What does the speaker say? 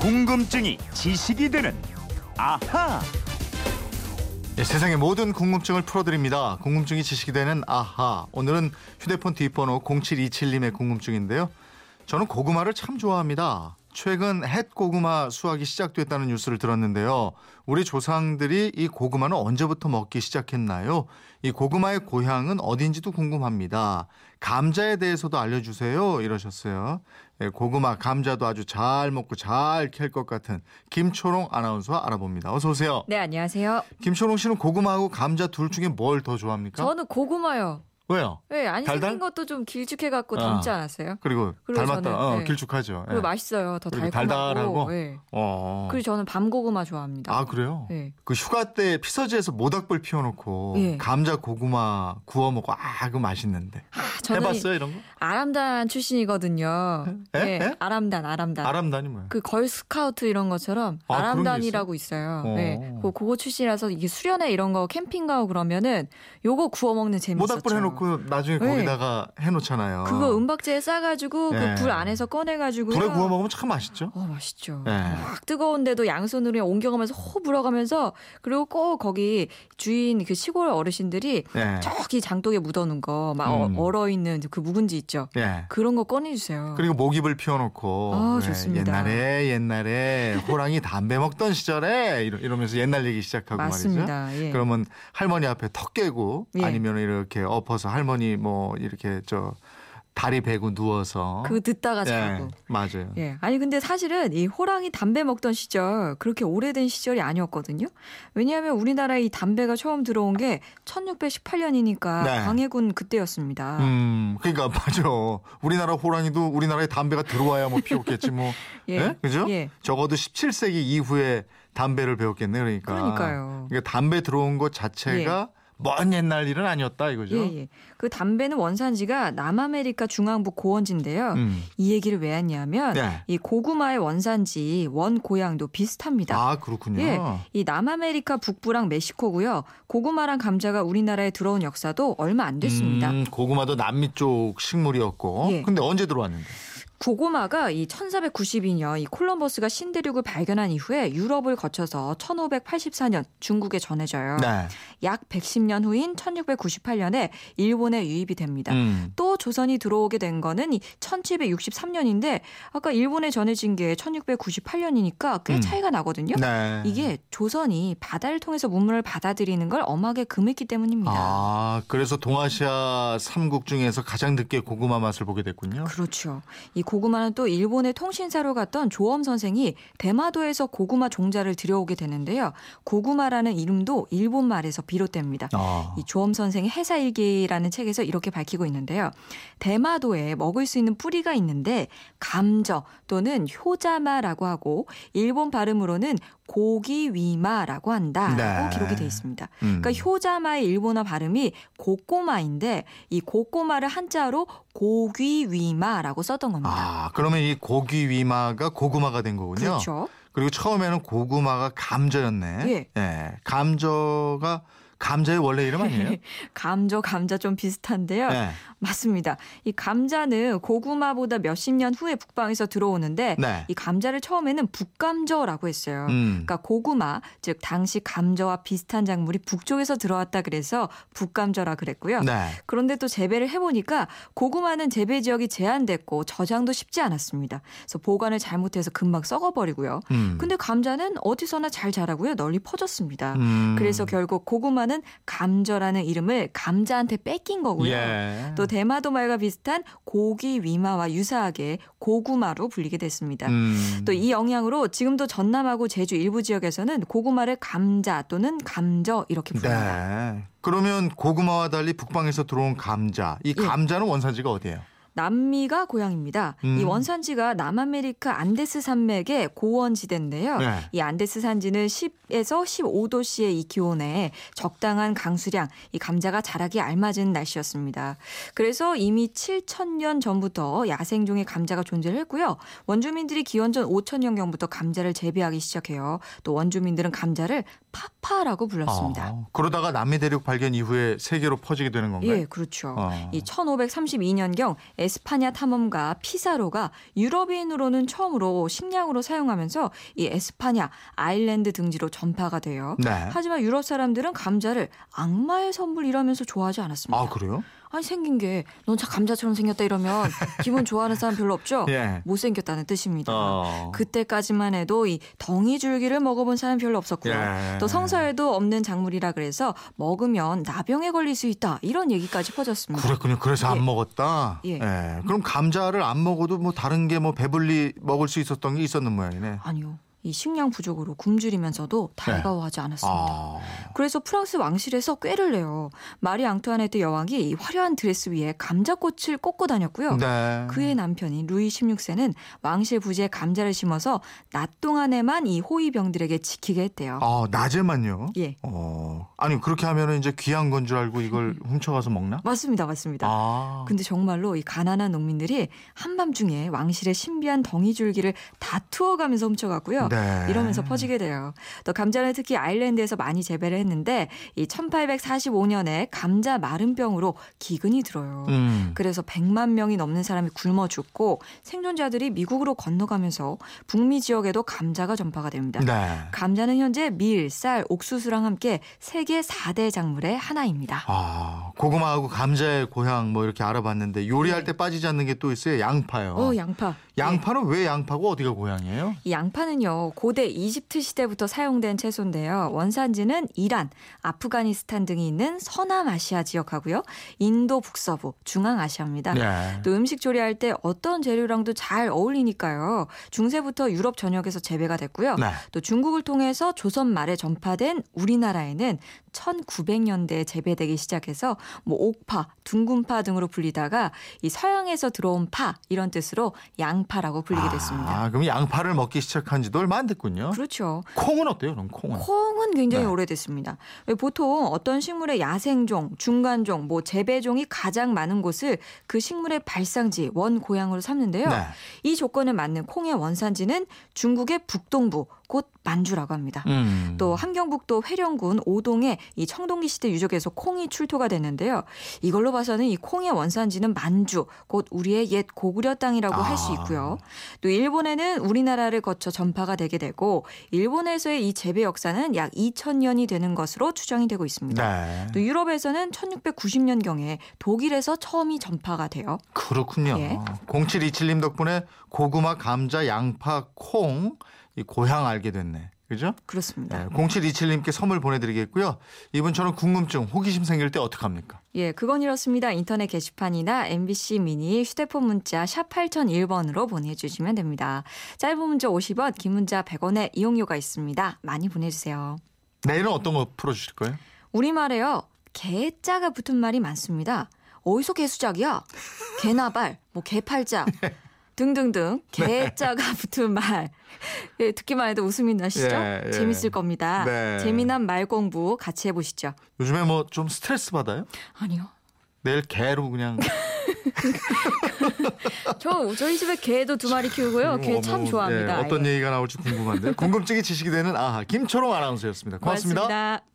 궁금증이 지식이 되는 아하. 네, 세상의 모든 궁금증을 풀어드립니다. 궁금증이 지식이 되는 아하. 오늘은 휴대폰 뒷번호 0727님의 궁금증인데요. 저는 고구마를 참 좋아합니다. 최근 햇 고구마 수확이 시작됐다는 뉴스를 들었는데요. 우리 조상들이 이 고구마는 언제부터 먹기 시작했나요? 이 고구마의 고향은 어딘지도 궁금합니다. 감자에 대해서도 알려주세요. 이러셨어요. 예, 고구마, 감자도 아주 잘 먹고 잘 캘 것 같은 김초롱 아나운서 알아봅니다. 어서 오세요. 네, 안녕하세요. 김초롱 씨는 고구마하고 감자 둘 중에 뭘 더 좋아합니까? 저는 고구마요. 왜요? 네, 아니 달달? 생긴 것도 좀 길쭉해갖고 어. 닮지 않았어요? 그리고, 그리고 닮았다. 저는, 어, 네. 길쭉하죠. 그리고 예. 맛있어요. 더 그리고 달콤하고. 달달하고? 네. 어. 그리고 저는 밤고구마 좋아합니다. 아 그래요? 네. 그 휴가 때 피서지에서 모닥불 피워놓고 예. 감자 고구마 구워 먹고 아 그거 맛있는데 아, 저는 해봤어요 이런 거? 아람단 출신이거든요. 에? 네, 에? 아람단, 아람단. 아람단이 뭐야? 그 걸스카우트 이런 것처럼 아, 아람단이라고 있어요. 어. 네. 그 그거 출신이라서 이게 수련회 이런 거 캠핑 가고 그러면은 요거 구워 먹는 재미 있었죠. 모닥불 해놓고 나중에 네. 거기다가 해놓잖아요. 그거 은박지에 싸가지고 예. 그불 안에서 꺼내가지고 불에 구워 먹으면 참 맛있죠. 어 맛있죠. 네. 막 뜨거운데도 양손으로 옮겨가면서 호 불어가면서 그리고 꼭 거기 주인 그 시골 어르신들이 예. 저기 장독에 묻어놓은 거막 음. 얼어 있는 그 묵은지 있죠. 예. 그런 거 꺼내주세요. 그리고 모기불 피워놓고 아, 예, 좋습니다. 옛날에 옛날에 호랑이 담배 먹던 시절에 이러, 이러면서 옛날 얘기 시작하고 말이죠. 맞습니다. 예. 그러면 할머니 앞에 턱 깨고 예. 아니면 이렇게 엎어서 할머니 뭐 이렇게 저 다리 베고 누워서 그거 듣다가 예, 자고. 맞아요. 예. 아니 근데 사실은 이 호랑이 담배 먹던 시절 그렇게 오래된 시절이 아니었거든요. 왜냐하면 우리나라에 이 담배가 처음 들어온 게 1618년이니까 네. 광해군 그때였습니다. 음, 그러니까 맞아. 우리나라 호랑이도 우리나라에 담배가 들어와야 뭐 피웠겠지 뭐. 예. 예? 그죠? 예. 적어도 17세기 이후에 담배를 배웠겠네 그러니까. 그러니까요. 그러니까 담배 들어온 것 자체가 먼 옛날 일은 아니었다 이거죠. 예, 예. 그 담배는 원산지가 남아메리카 중앙부 고원지인데요. 음. 이 얘기를 왜 했냐면 네. 이 고구마의 원산지 원 고향도 비슷합니다. 아 그렇군요. 예, 이 남아메리카 북부랑 멕시코고요. 고구마랑 감자가 우리나라에 들어온 역사도 얼마 안 됐습니다. 음, 고구마도 남미 쪽 식물이었고. 예. 근데 언제 들어왔는데? 고구마가 이 1492년 이 콜럼버스가 신대륙을 발견한 이후에 유럽을 거쳐서 1584년 중국에 전해져요. 네. 약 110년 후인 1698년에 일본에 유입이 됩니다. 음. 또 조선이 들어오게 된 거는 이 1763년인데 아까 일본에 전해진 게 1698년이니까 꽤 음. 차이가 나거든요. 네. 이게 조선이 바다를 통해서 문물을 받아들이는 걸 엄하게 금했기 때문입니다. 아, 그래서 동아시아 삼국 중에서 가장 늦게 고구마 맛을 보게 됐군요. 그렇죠. 이 고구마는 또 일본의 통신사로 갔던 조엄 선생이 대마도에서 고구마 종자를 들여오게 되는데요. 고구마라는 이름도 일본 말에서 비롯됩니다. 아. 이 조엄 선생의 해사 일기라는 책에서 이렇게 밝히고 있는데요. 대마도에 먹을 수 있는 뿌리가 있는데 감저 또는 효자마라고 하고 일본 발음으로는 고기 위마라고 한다라고 네. 기록이 돼 있습니다. 음. 그러니까 효자마의 일본어 발음이 고꼬마인데 이 고꼬마를 한자로 고귀 위마라고 썼던 겁니다. 아, 그러면 이 고기 위마가 고구마가 된 거군요. 그렇죠. 그리고 처음에는 고구마가 감저였네. 예. 감저가 감자의 원래 이름 아니에요? 감저 감자 좀 비슷한데요. 네. 맞습니다. 이 감자는 고구마보다 몇십 년 후에 북방에서 들어오는데 네. 이 감자를 처음에는 북감저라고 했어요. 음. 그러니까 고구마, 즉 당시 감저와 비슷한 작물이 북쪽에서 들어왔다 그래서 북감저라 그랬고요. 네. 그런데 또 재배를 해보니까 고구마는 재배 지역이 제한됐고 저장도 쉽지 않았습니다. 그래서 보관을 잘못해서 금방 썩어버리고요. 음. 근데 감자는 어디서나 잘 자라고요. 널리 퍼졌습니다. 음. 그래서 결국 고구마는 감저라는 이름을 감자한테 뺏긴 거고요. 예. 또 대마도 말과 비슷한 고기 위마와 유사하게 고구마로 불리게 됐습니다. 음. 또이 영향으로 지금도 전남하고 제주 일부 지역에서는 고구마를 감자 또는 감저 이렇게 부릅니다. 네. 그러면 고구마와 달리 북방에서 들어온 감자. 이 예. 감자는 원산지가 어디예요? 남미가 고향입니다. 음. 이 원산지가 남아메리카 안데스 산맥의 고원지대인데요. 네. 이 안데스 산지는 10에서 15도씨의 이 기온에 적당한 강수량, 이 감자가 자라기 알맞은 날씨였습니다. 그래서 이미 7천년 전부터 야생종의 감자가 존재를 했고요. 원주민들이 기원전 5천년경부터 감자를 재배하기 시작해요. 또 원주민들은 감자를 파파라고 불렀습니다. 아, 그러다가 남미 대륙 발견 이후에 세계로 퍼지게 되는 건가요? 예, 그렇죠. 어. 이 1532년경 에스파냐 탐험가 피사로가 유럽인으로는 처음으로 식량으로 사용하면서 이 에스파냐 아일랜드 등지로 전파가 돼요. 네. 하지만 유럽 사람들은 감자를 악마의 선물이라면서 좋아하지 않았습니다. 아 그래요? 아니 생긴 게 넌 참 감자처럼 생겼다 이러면 기분 좋아하는 사람 별로 없죠? 예. 못생겼다는 뜻입니다. 어. 그때까지만 해도 이 덩이 줄기를 먹어본 사람 별로 없었고요. 예. 또 성서에도 없는 작물이라 그래서 먹으면 나병에 걸릴 수 있다 이런 얘기까지 퍼졌습니다. 그랬군요. 그래서 안 예. 먹었다. 예. 그럼 감자를 안 먹어도 뭐 다른 게 뭐 배불리 먹을 수 있었던 게 있었는 모양이네. 아니요. 이 식량 부족으로 굶주리면서도 달가워하지 않았습니다. 네. 아. 그래서 프랑스 왕실에서 꾀를 내요. 마리 앙투아네트 여왕이 이 화려한 드레스 위에 감자꽃을 꽂고 다녔고요. 네. 그의 남편인 루이 16세는 왕실 부지에 감자를 심어서 낮 동안에만 이 호위병들에게 지키게 했대요. 아 낮에만요. 예. 어. 아니 그렇게 하면은 이제 귀한 건 줄 알고 이걸 훔쳐가서 먹나? 맞습니다. 맞습니다. 아. 근데 정말로 이 가난한 농민들이 한밤중에 왕실의 신비한 덩이 줄기를 다투어가면서 훔쳐갔고요. 네. 이러면서 퍼지게 돼요. 또 감자는 특히 아일랜드에서 많이 재배를 했는데 이 1845년에 감자 마른병으로 기근이 들어요. 음. 그래서 100만 명이 넘는 사람이 굶어 죽고 생존자들이 미국으로 건너가면서 북미 지역에도 감자가 전파가 됩니다. 네. 감자는 현재 밀, 쌀, 옥수수랑 함께 세계 4대 작물의 하나입니다. 아 고구마하고 감자의 고향 뭐 이렇게 알아봤는데 요리할 때 빠지지 않는 게 또 있어요. 양파요. 네. 어, 양파. 양파는 왜 양파고 어디가 고향이에요? 이 양파는요 고대 이집트 시대부터 사용된 채소인데요 원산지는 이란, 아프가니스탄 등이 있는 서남아시아 지역하고요 인도 북서부, 중앙아시아입니다. 네. 또 음식 조리할 때 어떤 재료랑도 잘 어울리니까요 중세부터 유럽 전역에서 재배가 됐고요. 네. 또 중국을 통해서 조선 말에 전파된 우리나라에는 1900년대에 재배되기 시작해서 뭐 옥파, 둥근파 등으로 불리다가 이 서양에서 들어온 파 이런 뜻으로 양파라고 불리게 됐습니다. 아, 그럼 양파를 먹기 시작한 지도 얼마 안 됐군요. 그렇죠. 콩은 어때요? 그럼 콩은? 콩은 굉장히 네. 오래됐습니다. 왜 보통 어떤 식물의 야생종, 중간종, 뭐 재배종이 가장 많은 곳을 그 식물의 발상지, 원 고향으로 삼는데요. 네. 이 조건에 맞는 콩의 원산지는 중국의 북동부, 곧 만주라고 합니다. 음. 또 함경북도 회령군 오동에 이 청동기 시대 유적에서 콩이 출토가 됐는데요. 이걸로 봐서는 이 콩의 원산지는 만주, 곧 우리의 옛 고구려 땅이라고 할수 아. 있고요. 또 일본에는 우리나라를 거쳐 전파가 되게 되고 일본에서의 이 재배 역사는 약 2000년이 되는 것으로 추정이 되고 있습니다. 네. 또 유럽에서는 1690년 경에 독일에서 처음이 전파가 돼요. 그렇군요. 예. 0727님 덕분에 고구마, 감자, 양파, 콩, 이 고향 알게 됐네. 그죠? 그렇습니다. 네. 0727님께 선물 보내드리겠고요. 이분처럼 궁금증, 호기심 생길 때 어떡합니까? 예, 그건 이렇습니다. 인터넷 게시판이나 MBC 미니 휴대폰 문자 샵 8001번으로 보내주시면 됩니다. 짧은 문자 50원, 긴 문자 100원의 이용료가 있습니다. 많이 보내주세요. 내일은 어떤 거 풀어주실 거예요? 우리말에요. 개자가 붙은 말이 많습니다. 어디서 개수작이야? 개나발, 뭐 개팔자 등등등 개자가 붙은 말. 예, 듣기만 해도 웃음이 나시죠? 예, 예. 재밌을 겁니다. 네. 재미난 말 공부 같이 해보시죠. 요즘에 뭐 좀 스트레스 받아요? 아니요. 내일 개로 그냥 저 저희 집에 개도 두 마리 키우고요. 개참 어머, 좋아합니다. 예, 어떤 예. 얘기가 나올지 궁금한데 궁금증이 지식이 되는 아 김초롱 아나운서였습니다. 고맙습니다. 고맙습니다.